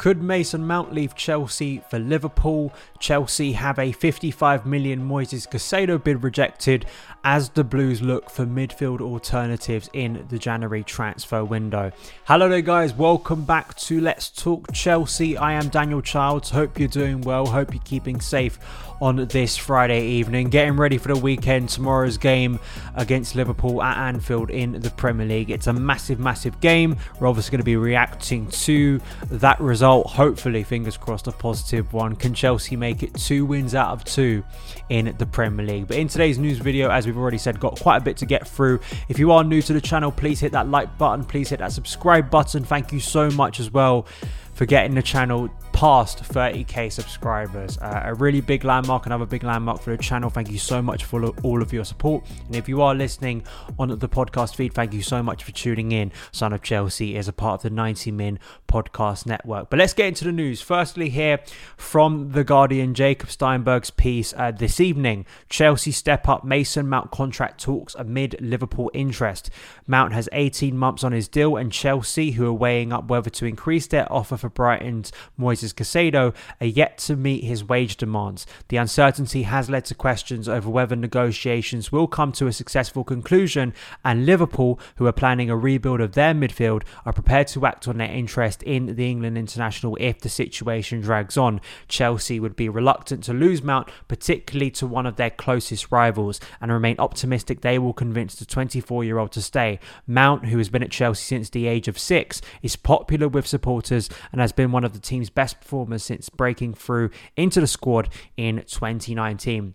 Could Mason Mount leave Chelsea for Liverpool? Chelsea have a 55 million Moises Caicedo bid rejected as the Blues look for midfield alternatives in the January transfer window. Hello there, guys. Welcome back to Let's Talk Chelsea. I am Daniel Childs. Hope you're doing well. Hope you're keeping safe on this Friday evening. Getting ready for the weekend. Tomorrow's game against Liverpool at Anfield in the Premier League. It's a massive, massive game. We're obviously going to be reacting to that result hopefully, fingers crossed, a positive one. Can Chelsea make it two wins out of two in the Premier League? But in today's news video, as we've already said, got quite a bit to get through. If you are new to the channel, please hit that like button, please hit that subscribe button. Thank you so much as well for getting the channel past 30k subscribers. Uh, a really big landmark, another big landmark for the channel. Thank you so much for all of your support. And if you are listening on the podcast feed, thank you so much for tuning in. Son of Chelsea is a part of the 90 Min podcast network. But let's get into the news. Firstly, here from The Guardian, Jacob Steinberg's piece uh, this evening Chelsea step up Mason Mount contract talks amid Liverpool interest. Mount has 18 months on his deal, and Chelsea, who are weighing up whether to increase their offer for Brighton's Moises Caicedo, are yet to meet his wage demands. The uncertainty has led to questions over whether negotiations will come to a successful conclusion, and Liverpool, who are planning a rebuild of their midfield, are prepared to act on their interest in the England international if the situation drags on. Chelsea would be reluctant to lose Mount, particularly to one of their closest rivals, and remain optimistic they will convince the 24 year old to stay. Mount, who has been at Chelsea since the age of six, is popular with supporters and has been one of the team's best performers since breaking through into the squad in 2019.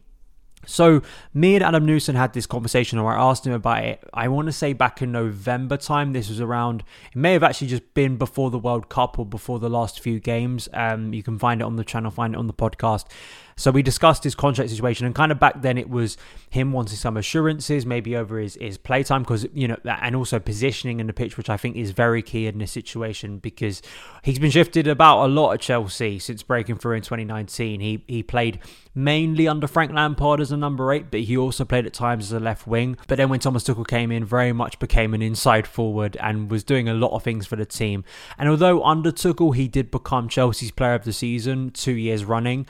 So me and Adam Newson had this conversation, or I asked him about it. I want to say back in November time. This was around. It may have actually just been before the World Cup or before the last few games. Um, you can find it on the channel, find it on the podcast. So we discussed his contract situation, and kind of back then it was him wanting some assurances, maybe over his his playtime, because you know, and also positioning in the pitch, which I think is very key in this situation because he's been shifted about a lot at Chelsea since breaking through in 2019. He he played mainly under Frank Lampard as a number eight, but he also played at times as a left wing. But then when Thomas Tuchel came in, very much became an inside forward and was doing a lot of things for the team. And although under Tuchel he did become Chelsea's player of the season two years running,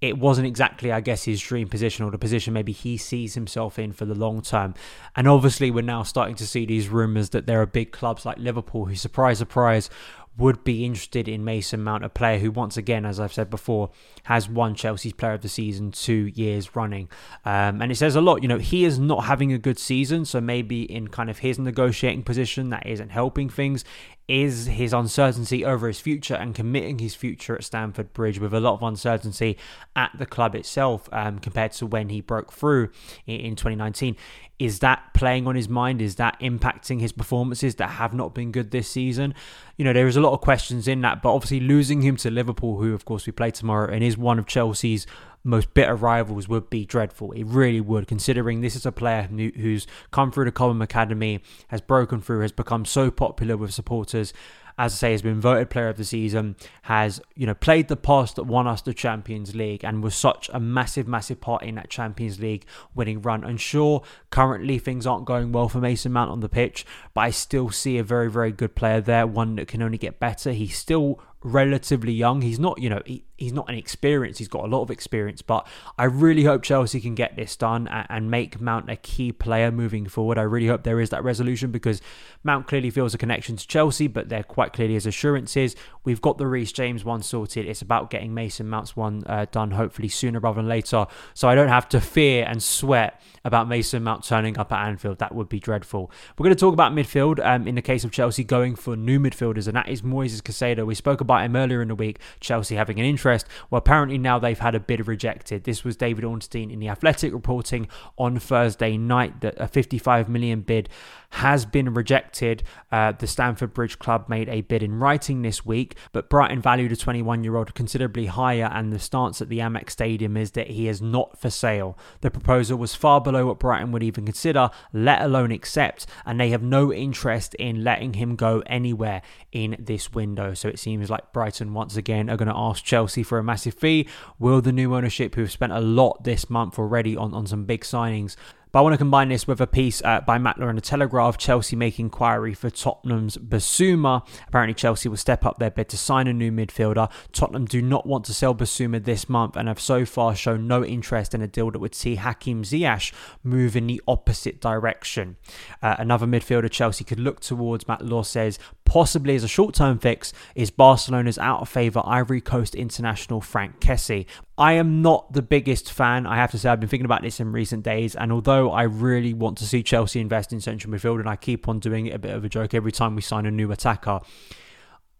it wasn't exactly, I guess, his dream position or the position maybe he sees himself in for the long term. And obviously, we're now starting to see these rumours that there are big clubs like Liverpool who, surprise, surprise, would be interested in Mason Mount, a player who, once again, as I've said before, has won Chelsea's Player of the Season two years running. Um, and it says a lot. You know, he is not having a good season, so maybe in kind of his negotiating position, that isn't helping things. Is his uncertainty over his future and committing his future at Stamford Bridge with a lot of uncertainty at the club itself um, compared to when he broke through in, in 2019? Is that playing on his mind? Is that impacting his performances that have not been good this season? You know, there is a lot of questions in that, but obviously losing him to Liverpool, who of course we play tomorrow, and is one of Chelsea's most bitter rivals would be dreadful. It really would, considering this is a player who's come through the Cobham Academy, has broken through, has become so popular with supporters, as I say, has been voted player of the season, has, you know, played the pass that won us the Champions League and was such a massive, massive part in that Champions League winning run. And sure, currently things aren't going well for Mason Mount on the pitch, but I still see a very, very good player there, one that can only get better. He's still relatively young. He's not, you know, he, he's not an experience. He's got a lot of experience, but I really hope Chelsea can get this done and, make Mount a key player moving forward. I really hope there is that resolution because Mount clearly feels a connection to Chelsea, but there quite clearly is assurances. We've got the Reece James one sorted. It's about getting Mason Mount's one uh, done hopefully sooner rather than later, so I don't have to fear and sweat about Mason Mount turning up at Anfield. That would be dreadful. We're going to talk about midfield um, in the case of Chelsea going for new midfielders, and that is Moises Caicedo. We spoke about him earlier in the week, Chelsea having an interest. Well, apparently now they've had a bid rejected. This was David Ornstein in The Athletic reporting on Thursday night that a 55 million bid has been rejected. Uh, the Stamford Bridge Club made a bid in writing this week, but Brighton valued a 21 year old considerably higher, and the stance at the Amex Stadium is that he is not for sale. The proposal was far below what Brighton would even consider, let alone accept, and they have no interest in letting him go anywhere in this window. So it seems like Brighton once again are going to ask Chelsea for a massive fee. Will the new ownership, who've spent a lot this month already on, on some big signings, But I want to combine this with a piece uh, by Matt Law in the Telegraph. Chelsea make inquiry for Tottenham's Bissouma. Apparently, Chelsea will step up their bid to sign a new midfielder. Tottenham do not want to sell Bissouma this month and have so far shown no interest in a deal that would see Hakim Ziyech move in the opposite direction. Uh, another midfielder Chelsea could look towards, Matt Law says, possibly as a short term fix, is Barcelona's out of favour Ivory Coast international Franck Kessie. I am not the biggest fan, I have to say. I've been thinking about this in recent days, and although I really want to see Chelsea invest in central midfield, and I keep on doing it a bit of a joke every time we sign a new attacker,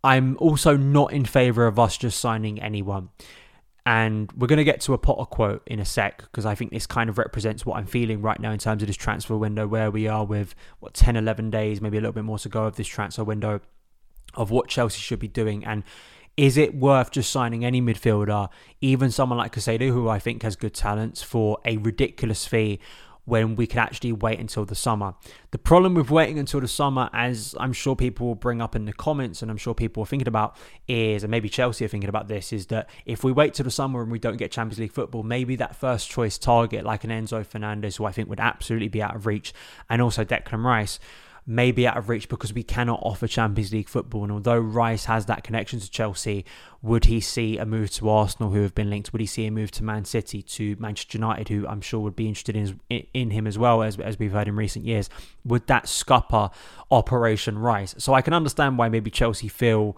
I'm also not in favour of us just signing anyone. And we're going to get to a Potter quote in a sec because I think this kind of represents what I'm feeling right now in terms of this transfer window, where we are with, what, 10, 11 days, maybe a little bit more to go of this transfer window of what Chelsea should be doing. And is it worth just signing any midfielder, even someone like Caicedo, who I think has good talents, for a ridiculous fee when we could actually wait until the summer. The problem with waiting until the summer, as I'm sure people will bring up in the comments and I'm sure people are thinking about, is, and maybe Chelsea are thinking about this, is that if we wait till the summer and we don't get Champions League football, maybe that first choice target like an Enzo Fernandez, who I think would absolutely be out of reach, and also Declan Rice may be out of reach because we cannot offer Champions League football. And although Rice has that connection to Chelsea, would he see a move to Arsenal, who have been linked? Would he see a move to Man City, to Manchester United, who I'm sure would be interested in in him as well, as, as we've heard in recent years? Would that scupper Operation Rice? So I can understand why maybe Chelsea feel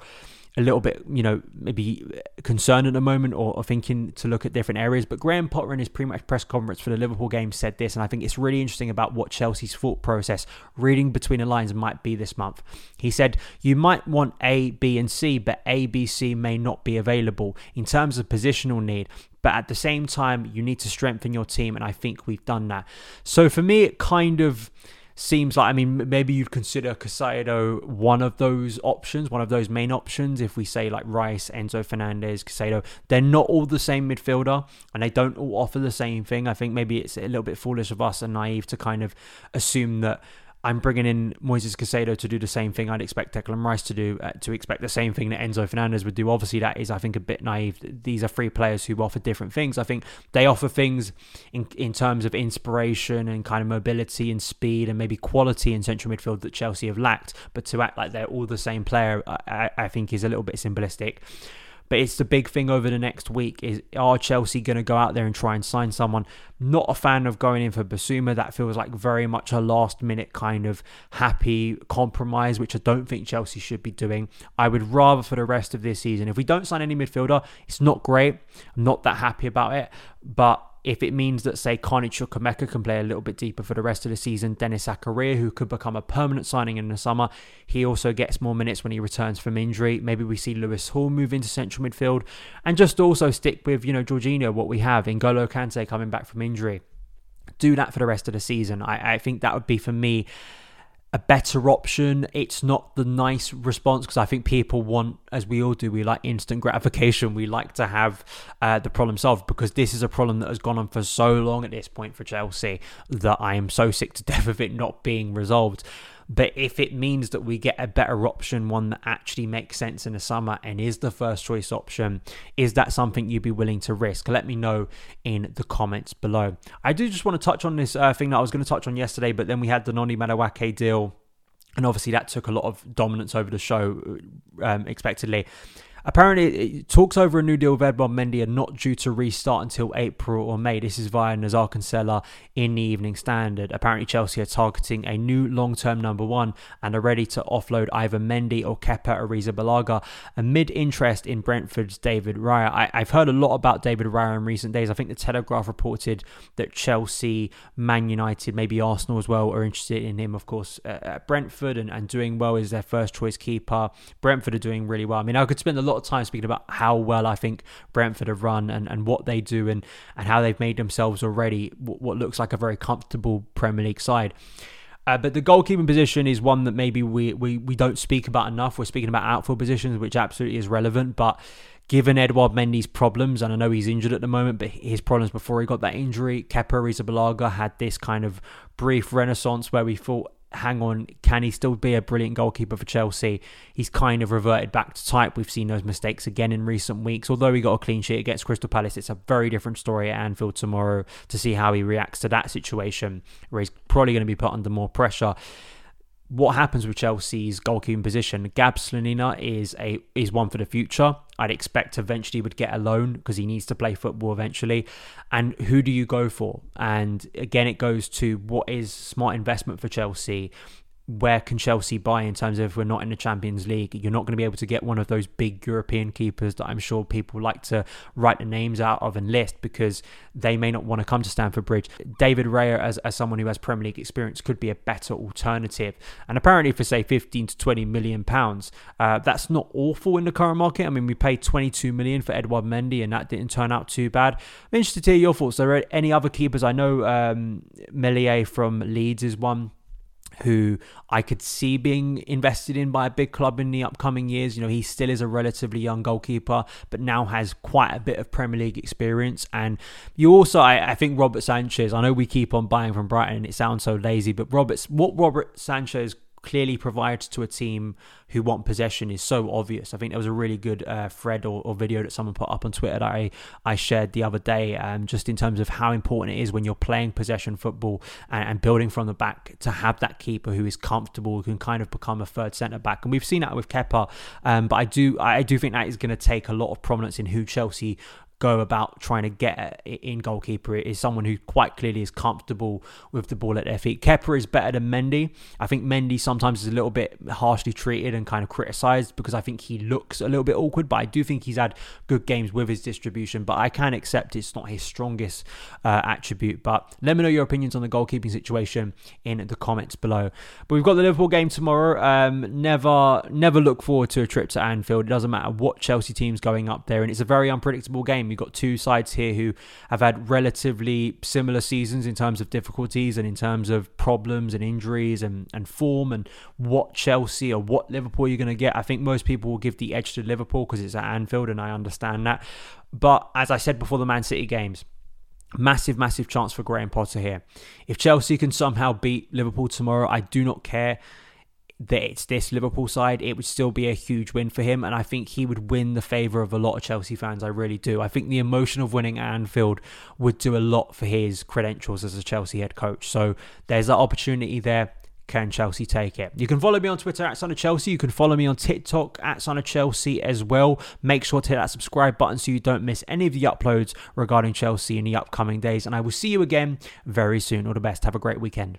a little bit, you know, maybe concerned at the moment or, or, thinking to look at different areas. But Graham Potter in his pre-match press conference for the Liverpool game said this, and I think it's really interesting about what Chelsea's thought process, reading between the lines, might be this month. He said, "You might want A, B, and C, but A, B, C may not be available in terms of positional need." But at the same time, you need to strengthen your team, and I think we've done that. So for me, it kind of seems like I mean maybe you'd consider Caicedo one of those options, one of those main options. If we say like Rice, Enzo Fernandez, Caicedo, they're not all the same midfielder and they don't all offer the same thing. I think maybe it's a little bit foolish of us and naive to kind of assume that I'm bringing in Moises Caicedo to do the same thing I'd expect Declan Rice to do, uh, to expect the same thing that Enzo Fernandez would do. Obviously, that is, I think, a bit naive. These are three players who offer different things. I think they offer things in, in terms of inspiration and kind of mobility and speed and maybe quality in central midfield that Chelsea have lacked. But to act like they're all the same player, I, I think is a little bit simplistic. But it's the big thing over the next week is are Chelsea going to go out there and try and sign someone? Not a fan of going in for Bissouma. That feels like very much a last minute kind of happy compromise, which I don't think Chelsea should be doing. I would rather for the rest of this season, if we don't sign any midfielder, it's not great. I'm not that happy about it. But if it means that, say, Carney Chukwuemeka can play a little bit deeper for the rest of the season, Denis Zakaria, who could become a permanent signing in the summer, he also gets more minutes when he returns from injury. Maybe we see Lewis Hall move into central midfield and just also stick with, you know, Jorginho, what we have, N'Golo Kante coming back from injury. Do that for the rest of the season. I, I think that would be for me a better option. It's not the nice response because I think people want, as we all do, we like instant gratification. We like to have uh, the problem solved because this is a problem that has gone on for so long at this point for Chelsea that I am so sick to death of it not being resolved. But if it means that we get a better option, one that actually makes sense in the summer and is the first choice option, is that something you'd be willing to risk? Let me know in the comments below. I do just want to touch on this uh, thing that I was going to touch on yesterday, but then we had the Noni Madueke deal. And obviously, that took a lot of dominance over the show, um, expectedly. Apparently, talks over a new deal with Edouard Mendy are not due to restart until April or May. This is via Nizaar Kinsella in the Evening Standard. Apparently, Chelsea are targeting a new long-term number one and are ready to offload either Mendy or Kepa Arrizabalaga amid interest in Brentford's David Raya. I, have heard a lot about David Raya in recent days. I think the Telegraph reported that Chelsea, Man United, maybe Arsenal as well, are interested in him, of course, uh, at Brentford and, and doing well as their first choice keeper. Brentford are doing really well. I mean, I could spend a lot lot of time speaking about how well I think Brentford have run and, and what they do and, and how they've made themselves already what looks like a very comfortable Premier League side. Uh, but the goalkeeping position is one that maybe we, we, we don't speak about enough. We're speaking about outfield positions, which absolutely is relevant. But given Edouard Mendy's problems, and I know he's injured at the moment, but his problems before he got that injury, Kepa Arrizabalaga had this kind of brief renaissance where we thought hang on, can he still be a brilliant goalkeeper for Chelsea? He's kind of reverted back to type. We've seen those mistakes again in recent weeks. Although he got a clean sheet against Crystal Palace, it's a very different story at Anfield tomorrow to see how he reacts to that situation where he's probably going to be put under more pressure what happens with Chelsea's goalkeeping position? Gab Slonina is a is one for the future. I'd expect eventually would get a loan because he needs to play football eventually. And who do you go for? And again, it goes to what is smart investment for Chelsea where can Chelsea buy in terms of if we're not in the Champions League? You're not going to be able to get one of those big European keepers that I'm sure people like to write the names out of and list because they may not want to come to Stamford Bridge. David Raya, as, as someone who has Premier League experience, could be a better alternative. And apparently, for say 15 to 20 million pounds, uh, that's not awful in the current market. I mean, we paid 22 million for Edouard Mendy, and that didn't turn out too bad. I'm interested to hear your thoughts. Are there any other keepers? I know um, Meslier from Leeds is one who I could see being invested in by a big club in the upcoming years. You know, he still is a relatively young goalkeeper, but now has quite a bit of Premier League experience. And you also, I, I think Robert Sanchez, I know we keep on buying from Brighton it sounds so lazy, but Robert's what Robert Sanchez clearly provides to a team who want possession is so obvious. I think there was a really good uh, thread or, or, video that someone put up on Twitter that I, I shared the other day, um, just in terms of how important it is when you're playing possession football and, and building from the back to have that keeper who is comfortable, who can kind of become a third centre back. And we've seen that with Kepa, um, but I do I do think that is going to take a lot of prominence in who Chelsea go about trying to get in goalkeeper is someone who quite clearly is comfortable with the ball at their feet. Kepa is better than Mendy. I think Mendy sometimes is a little bit harshly treated and kind of criticised because I think he looks a little bit awkward, but I do think he's had good games with his distribution. But I can accept it's not his strongest uh, attribute. But let me know your opinions on the goalkeeping situation in the comments below. But we've got the Liverpool game tomorrow. Um, never, never look forward to a trip to Anfield. It doesn't matter what Chelsea team's going up there, and it's a very unpredictable game game. You've got two sides here who have had relatively similar seasons in terms of difficulties and in terms of problems and injuries and, and form and what Chelsea or what Liverpool you're going to get. I think most people will give the edge to Liverpool because it's at Anfield, and I understand that. But as I said before the Man City games, massive, massive chance for Graham Potter here. If Chelsea can somehow beat Liverpool tomorrow, I do not care that it's this Liverpool side, it would still be a huge win for him. And I think he would win the favour of a lot of Chelsea fans. I really do. I think the emotion of winning Anfield would do a lot for his credentials as a Chelsea head coach. So there's that opportunity there. Can Chelsea take it? You can follow me on Twitter at Son of Chelsea. You can follow me on TikTok at Son of Chelsea as well. Make sure to hit that subscribe button so you don't miss any of the uploads regarding Chelsea in the upcoming days. And I will see you again very soon. All the best. Have a great weekend.